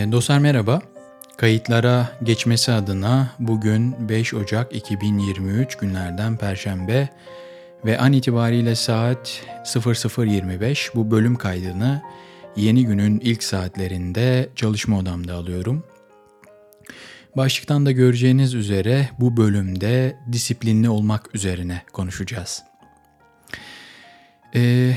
E, dostlar merhaba. Kayıtlara geçmesi adına bugün 5 Ocak 2023 günlerden Perşembe ve an itibariyle saat 00.25 bu bölüm kaydını yeni günün ilk saatlerinde çalışma odamda alıyorum. Başlıktan da göreceğiniz üzere bu bölümde disiplinli olmak üzerine konuşacağız. Ee,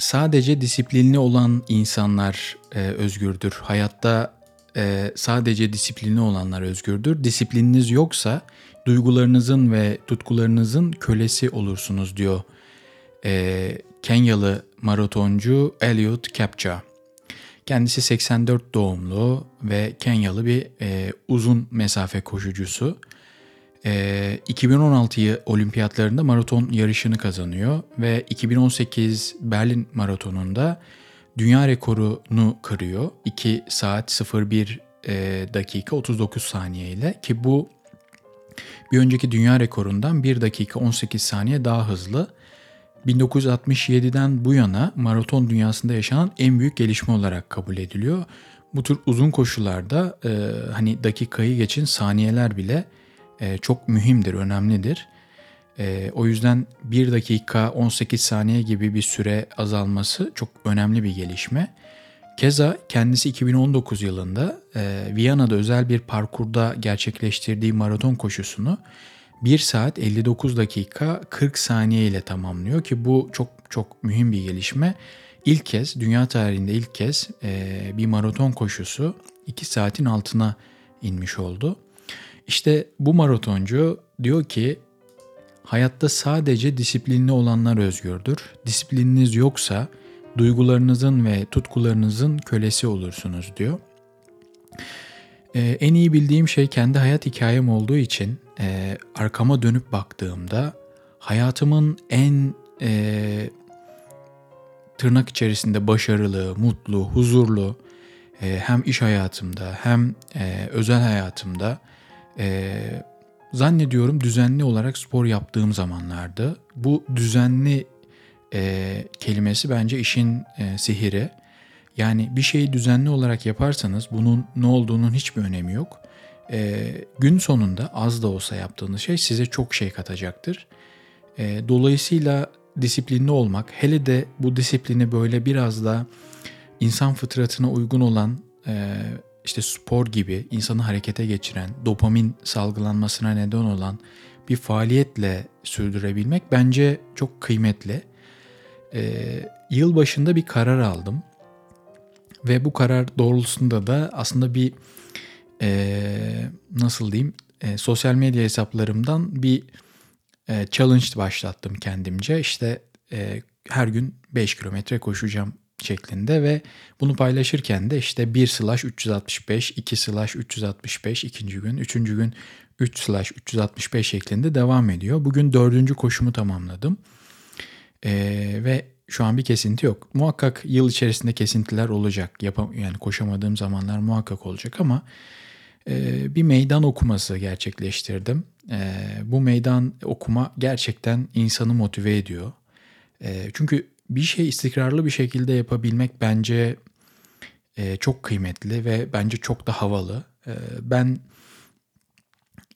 sadece disiplinli olan insanlar e, özgürdür. Hayatta e, sadece disiplinli olanlar özgürdür. Disiplininiz yoksa duygularınızın ve tutkularınızın kölesi olursunuz diyor e, Kenyalı maratoncu Eliud Kepcha. Kendisi 84 doğumlu ve Kenyalı bir e, uzun mesafe koşucusu. E, 2016 olimpiyatlarında maraton yarışını kazanıyor ve 2018 Berlin maratonunda dünya rekorunu kırıyor. 2 saat 01 e, dakika 39 saniye ile ki bu bir önceki dünya rekorundan 1 dakika 18 saniye daha hızlı. 1967'den bu yana maraton dünyasında yaşanan en büyük gelişme olarak kabul ediliyor. Bu tür uzun koşularda e, hani dakikayı geçin saniyeler bile e, çok mühimdir, önemlidir. E, o yüzden 1 dakika 18 saniye gibi bir süre azalması çok önemli bir gelişme. Keza kendisi 2019 yılında e, Viyana'da özel bir parkurda gerçekleştirdiği maraton koşusunu 1 saat 59 dakika 40 saniye ile tamamlıyor ki bu çok çok mühim bir gelişme. İlk kez dünya tarihinde ilk kez bir maraton koşusu 2 saatin altına inmiş oldu. İşte bu maratoncu diyor ki hayatta sadece disiplinli olanlar özgürdür. Disiplininiz yoksa duygularınızın ve tutkularınızın kölesi olursunuz diyor. Ee, en iyi bildiğim şey kendi hayat hikayem olduğu için e, arkama dönüp baktığımda hayatımın en e, tırnak içerisinde başarılı, mutlu, huzurlu e, hem iş hayatımda hem e, özel hayatımda e, zannediyorum düzenli olarak spor yaptığım zamanlardı. Bu düzenli e, kelimesi bence işin e, sihiri. Yani bir şeyi düzenli olarak yaparsanız bunun ne olduğunun hiçbir önemi yok. E, gün sonunda az da olsa yaptığınız şey size çok şey katacaktır. E, dolayısıyla disiplinli olmak, hele de bu disiplini böyle biraz da insan fıtratına uygun olan e, işte spor gibi insanı harekete geçiren, dopamin salgılanmasına neden olan bir faaliyetle sürdürebilmek bence çok kıymetli. Ee, yıl başında bir karar aldım ve bu karar doğrultusunda da aslında bir e, nasıl diyeyim e, sosyal medya hesaplarımdan bir e, challenge başlattım kendimce. İşte e, her gün 5 kilometre koşacağım şeklinde ve bunu paylaşırken de işte 1 slash 365, 2 slash 365 ikinci gün, üçüncü gün 3 slash 365 şeklinde devam ediyor. Bugün dördüncü koşumu tamamladım. Ee, ve şu an bir kesinti yok. Muhakkak yıl içerisinde kesintiler olacak. Yapam yani koşamadığım zamanlar muhakkak olacak ama e, bir meydan okuması gerçekleştirdim. E, bu meydan okuma gerçekten insanı motive ediyor. E, çünkü bir şey istikrarlı bir şekilde yapabilmek bence e, çok kıymetli ve bence çok da havalı. E, ben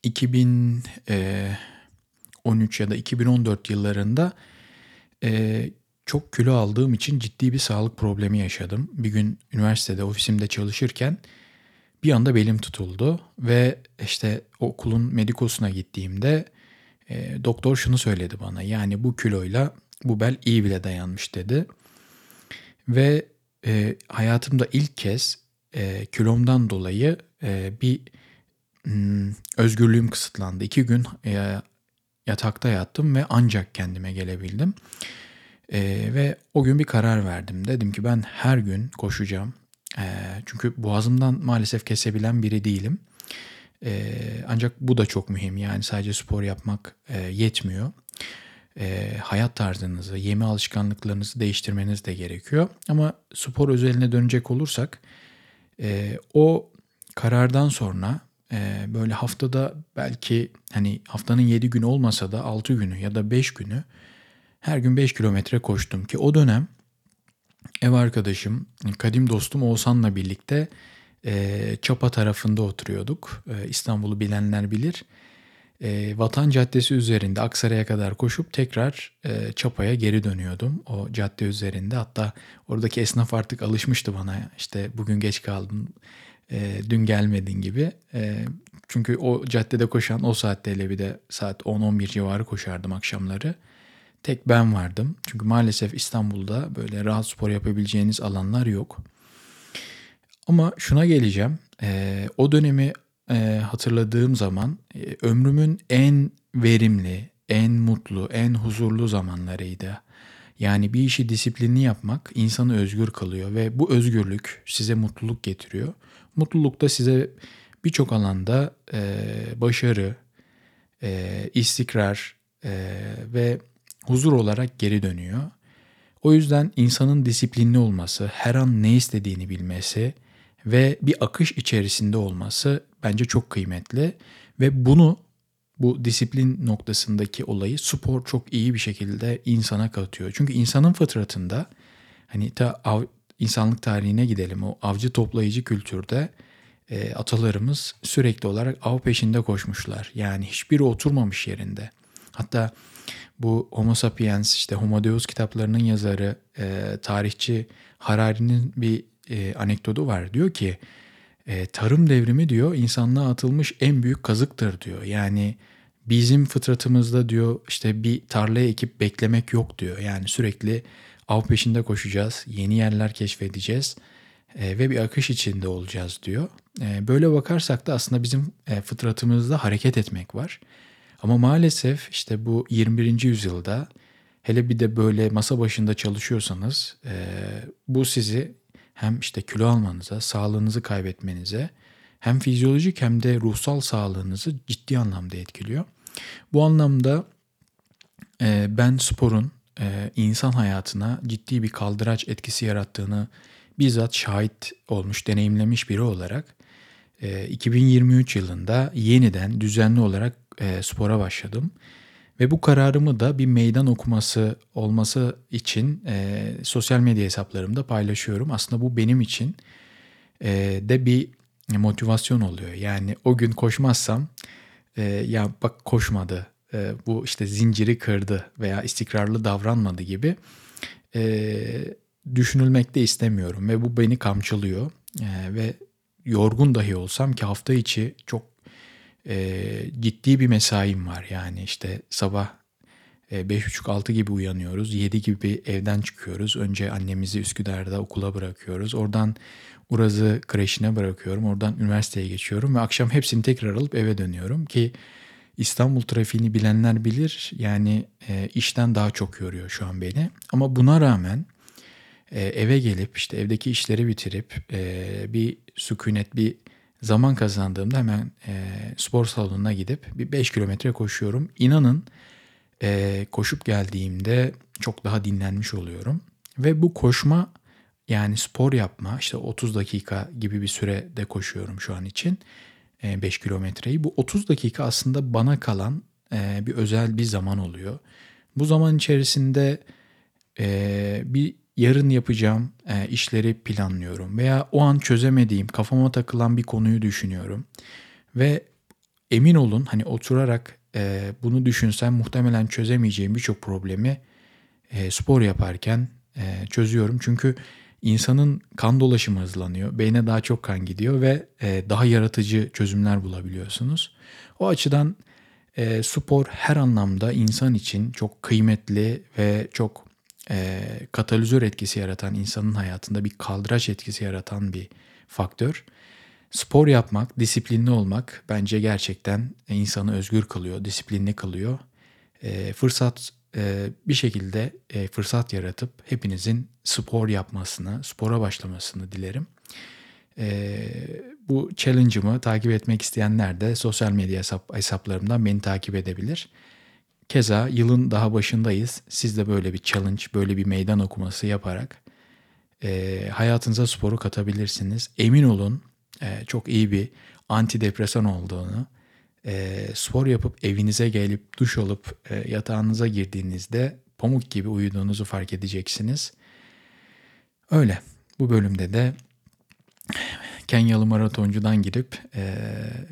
2013 e, ya da 2014 yıllarında e, çok kilo aldığım için ciddi bir sağlık problemi yaşadım. Bir gün üniversitede ofisimde çalışırken bir anda belim tutuldu ve işte okulun medikosuna gittiğimde e, doktor şunu söyledi bana. Yani bu kiloyla bu bel iyi bile dayanmış dedi. Ve e, hayatımda ilk kez e, kilomdan dolayı e, bir m, özgürlüğüm kısıtlandı. İki gün e, yatakta yattım ve ancak kendime gelebildim. E, ve o gün bir karar verdim. Dedim ki ben her gün koşacağım. E, çünkü boğazımdan maalesef kesebilen biri değilim. E, ancak bu da çok mühim. Yani sadece spor yapmak e, yetmiyor e, hayat tarzınızı, yeme alışkanlıklarınızı değiştirmeniz de gerekiyor. Ama spor özeline dönecek olursak e, o karardan sonra e, böyle haftada belki hani haftanın 7 günü olmasa da 6 günü ya da 5 günü her gün 5 kilometre koştum ki o dönem ev arkadaşım, kadim dostum Oğuzhan'la birlikte e, Çapa tarafında oturuyorduk. E, İstanbul'u bilenler bilir. E, Vatan Caddesi üzerinde Aksaray'a kadar koşup tekrar e, Çapa'ya geri dönüyordum o cadde üzerinde. Hatta oradaki esnaf artık alışmıştı bana işte bugün geç kaldın, e, dün gelmedin gibi. E, çünkü o caddede koşan o saatte hele bir de saat 10-11 civarı koşardım akşamları. Tek ben vardım. Çünkü maalesef İstanbul'da böyle rahat spor yapabileceğiniz alanlar yok. Ama şuna geleceğim. E, o dönemi e, hatırladığım zaman e, ömrümün en verimli, en mutlu, en huzurlu zamanlarıydı. Yani bir işi disiplinli yapmak insanı özgür kılıyor ve bu özgürlük size mutluluk getiriyor. Mutluluk da size birçok alanda e, başarı, e, istikrar e, ve huzur olarak geri dönüyor. O yüzden insanın disiplinli olması, her an ne istediğini bilmesi ve bir akış içerisinde olması bence çok kıymetli ve bunu bu disiplin noktasındaki olayı spor çok iyi bir şekilde insana katıyor. Çünkü insanın fıtratında hani ta av, insanlık tarihine gidelim o avcı toplayıcı kültürde e, atalarımız sürekli olarak av peşinde koşmuşlar. Yani hiçbiri oturmamış yerinde. Hatta bu Homo sapiens işte Homo Deus kitaplarının yazarı e, tarihçi Harari'nin bir e, anekdotu var. Diyor ki e, tarım devrimi diyor insanlığa atılmış en büyük kazıktır diyor. Yani bizim fıtratımızda diyor işte bir tarlaya ekip beklemek yok diyor. Yani sürekli av peşinde koşacağız, yeni yerler keşfedeceğiz e, ve bir akış içinde olacağız diyor. E, böyle bakarsak da aslında bizim e, fıtratımızda hareket etmek var. Ama maalesef işte bu 21. yüzyılda hele bir de böyle masa başında çalışıyorsanız e, bu sizi hem işte kilo almanıza, sağlığınızı kaybetmenize hem fizyolojik hem de ruhsal sağlığınızı ciddi anlamda etkiliyor. Bu anlamda e, ben sporun e, insan hayatına ciddi bir kaldıraç etkisi yarattığını bizzat şahit olmuş, deneyimlemiş biri olarak e, 2023 yılında yeniden düzenli olarak e, spora başladım. Ve bu kararımı da bir meydan okuması olması için e, sosyal medya hesaplarımda paylaşıyorum. Aslında bu benim için e, de bir motivasyon oluyor. Yani o gün koşmazsam e, ya bak koşmadı, e, bu işte zinciri kırdı veya istikrarlı davranmadı gibi e, düşünülmek de istemiyorum. Ve bu beni kamçılıyor e, ve yorgun dahi olsam ki hafta içi çok e, ciddi bir mesaim var. Yani işte sabah e, 5.30-6 gibi uyanıyoruz. 7 gibi evden çıkıyoruz. Önce annemizi Üsküdar'da okula bırakıyoruz. Oradan Uraz'ı kreşine bırakıyorum. Oradan üniversiteye geçiyorum ve akşam hepsini tekrar alıp eve dönüyorum ki İstanbul trafiğini bilenler bilir. Yani e, işten daha çok yoruyor şu an beni. Ama buna rağmen eve gelip işte evdeki işleri bitirip bir sükunet, bir zaman kazandığımda hemen e, spor salonuna gidip bir 5 kilometre koşuyorum. İnanın e, koşup geldiğimde çok daha dinlenmiş oluyorum. Ve bu koşma yani spor yapma işte 30 dakika gibi bir sürede koşuyorum şu an için. 5 e, kilometreyi. Bu 30 dakika aslında bana kalan e, bir özel bir zaman oluyor. Bu zaman içerisinde e, bir yarın yapacağım e, işleri planlıyorum veya o an çözemediğim, kafama takılan bir konuyu düşünüyorum. Ve emin olun hani oturarak e, bunu düşünsem muhtemelen çözemeyeceğim birçok problemi e, spor yaparken e, çözüyorum. Çünkü insanın kan dolaşımı hızlanıyor, beyne daha çok kan gidiyor ve e, daha yaratıcı çözümler bulabiliyorsunuz. O açıdan e, spor her anlamda insan için çok kıymetli ve çok e, katalizör etkisi yaratan insanın hayatında bir kaldıraç etkisi yaratan bir faktör. Spor yapmak, disiplinli olmak bence gerçekten insanı özgür kılıyor, disiplinli kılıyor. E, fırsat e, bir şekilde e, fırsat yaratıp hepinizin spor yapmasını, spora başlamasını dilerim. E, bu challenge'ımı takip etmek isteyenler de sosyal medya hesap, hesaplarımdan beni takip edebilir. Keza yılın daha başındayız. Siz de böyle bir challenge, böyle bir meydan okuması yaparak e, hayatınıza sporu katabilirsiniz. Emin olun e, çok iyi bir antidepresan olduğunu, e, spor yapıp evinize gelip duş alıp e, yatağınıza girdiğinizde pamuk gibi uyuduğunuzu fark edeceksiniz. Öyle. Bu bölümde de Kenyalı maratoncudan girip e,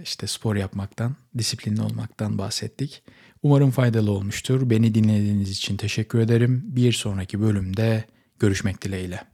işte spor yapmaktan, disiplinli olmaktan bahsettik. Umarım faydalı olmuştur. Beni dinlediğiniz için teşekkür ederim. Bir sonraki bölümde görüşmek dileğiyle.